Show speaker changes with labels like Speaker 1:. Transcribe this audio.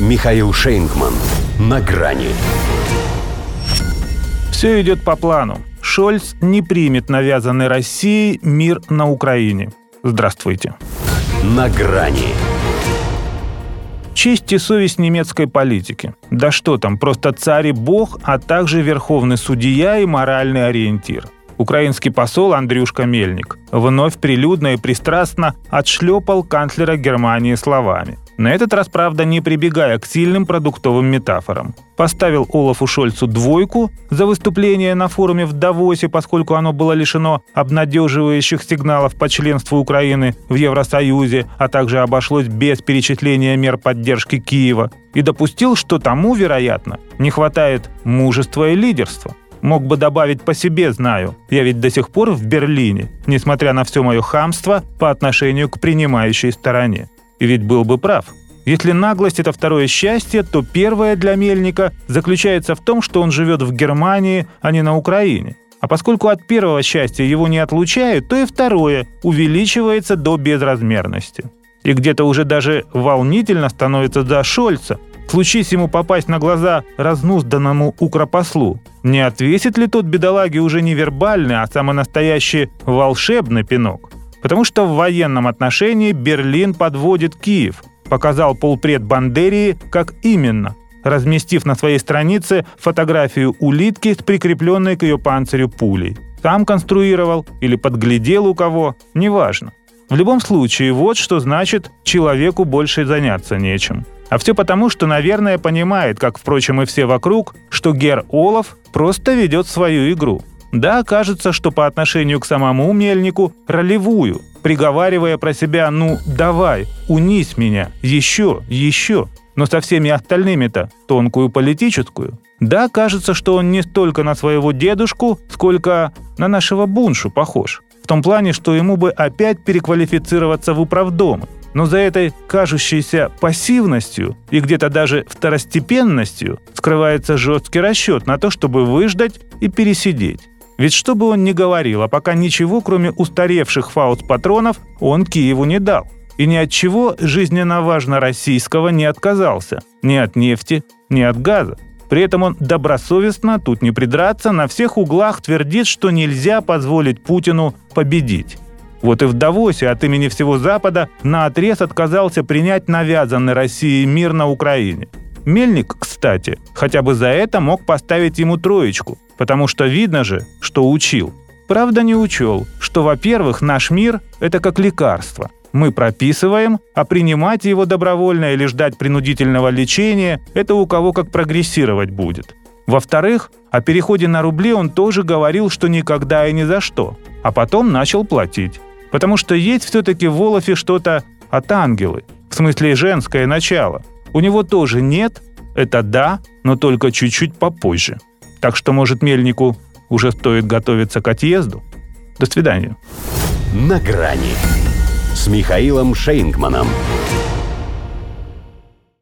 Speaker 1: Михаил Шейнгман. На грани.
Speaker 2: Все идет по плану. Шольц не примет навязанный Россией мир на Украине. Здравствуйте.
Speaker 1: На грани.
Speaker 2: Честь и совесть немецкой политики. Да что там, просто царь и бог, а также верховный судья и моральный ориентир. Украинский посол Андрюшка Мельник вновь прилюдно и пристрастно отшлепал канцлера Германии словами. На этот раз, правда, не прибегая к сильным продуктовым метафорам. Поставил Олафу Шольцу двойку за выступление на форуме в Давосе, поскольку оно было лишено обнадеживающих сигналов по членству Украины в Евросоюзе, а также обошлось без перечисления мер поддержки Киева. И допустил, что тому, вероятно, не хватает мужества и лидерства. Мог бы добавить по себе, знаю. Я ведь до сих пор в Берлине, несмотря на все мое хамство по отношению к принимающей стороне. И ведь был бы прав. Если наглость – это второе счастье, то первое для Мельника заключается в том, что он живет в Германии, а не на Украине. А поскольку от первого счастья его не отлучают, то и второе увеличивается до безразмерности. И где-то уже даже волнительно становится за Шольца. Случись ему попасть на глаза разнузданному укропослу, не отвесит ли тот бедолаге уже не вербальный, а самый настоящий волшебный пинок? Потому что в военном отношении Берлин подводит Киев, показал полпред Бандерии, как именно, разместив на своей странице фотографию улитки с прикрепленной к ее панцирю пулей. Сам конструировал или подглядел у кого, неважно. В любом случае, вот что значит человеку больше заняться нечем. А все потому, что, наверное, понимает, как, впрочем, и все вокруг, что Гер Олаф просто ведет свою игру – да, кажется, что по отношению к самому Мельнику ролевую, приговаривая про себя «ну, давай, унись меня, еще, еще», но со всеми остальными-то тонкую политическую. Да, кажется, что он не столько на своего дедушку, сколько на нашего Буншу похож. В том плане, что ему бы опять переквалифицироваться в управдомы. Но за этой кажущейся пассивностью и где-то даже второстепенностью скрывается жесткий расчет на то, чтобы выждать и пересидеть. Ведь что бы он ни говорил, а пока ничего, кроме устаревших фаут-патронов, он Киеву не дал. И ни от чего жизненно важно российского не отказался. Ни от нефти, ни от газа. При этом он добросовестно, тут не придраться, на всех углах твердит, что нельзя позволить Путину победить. Вот и в Давосе от имени всего Запада на отрез отказался принять навязанный России мир на Украине. Мельник, кстати, хотя бы за это мог поставить ему троечку, потому что видно же, что учил. Правда, не учел, что, во-первых, наш мир – это как лекарство. Мы прописываем, а принимать его добровольно или ждать принудительного лечения – это у кого как прогрессировать будет. Во-вторых, о переходе на рубли он тоже говорил, что никогда и ни за что, а потом начал платить. Потому что есть все-таки в Волофе что-то от ангелы, в смысле женское начало. У него тоже нет, это да, но только чуть-чуть попозже. Так что, может, мельнику уже стоит готовиться к отъезду? До свидания.
Speaker 1: На грани с Михаилом Шейнгманом.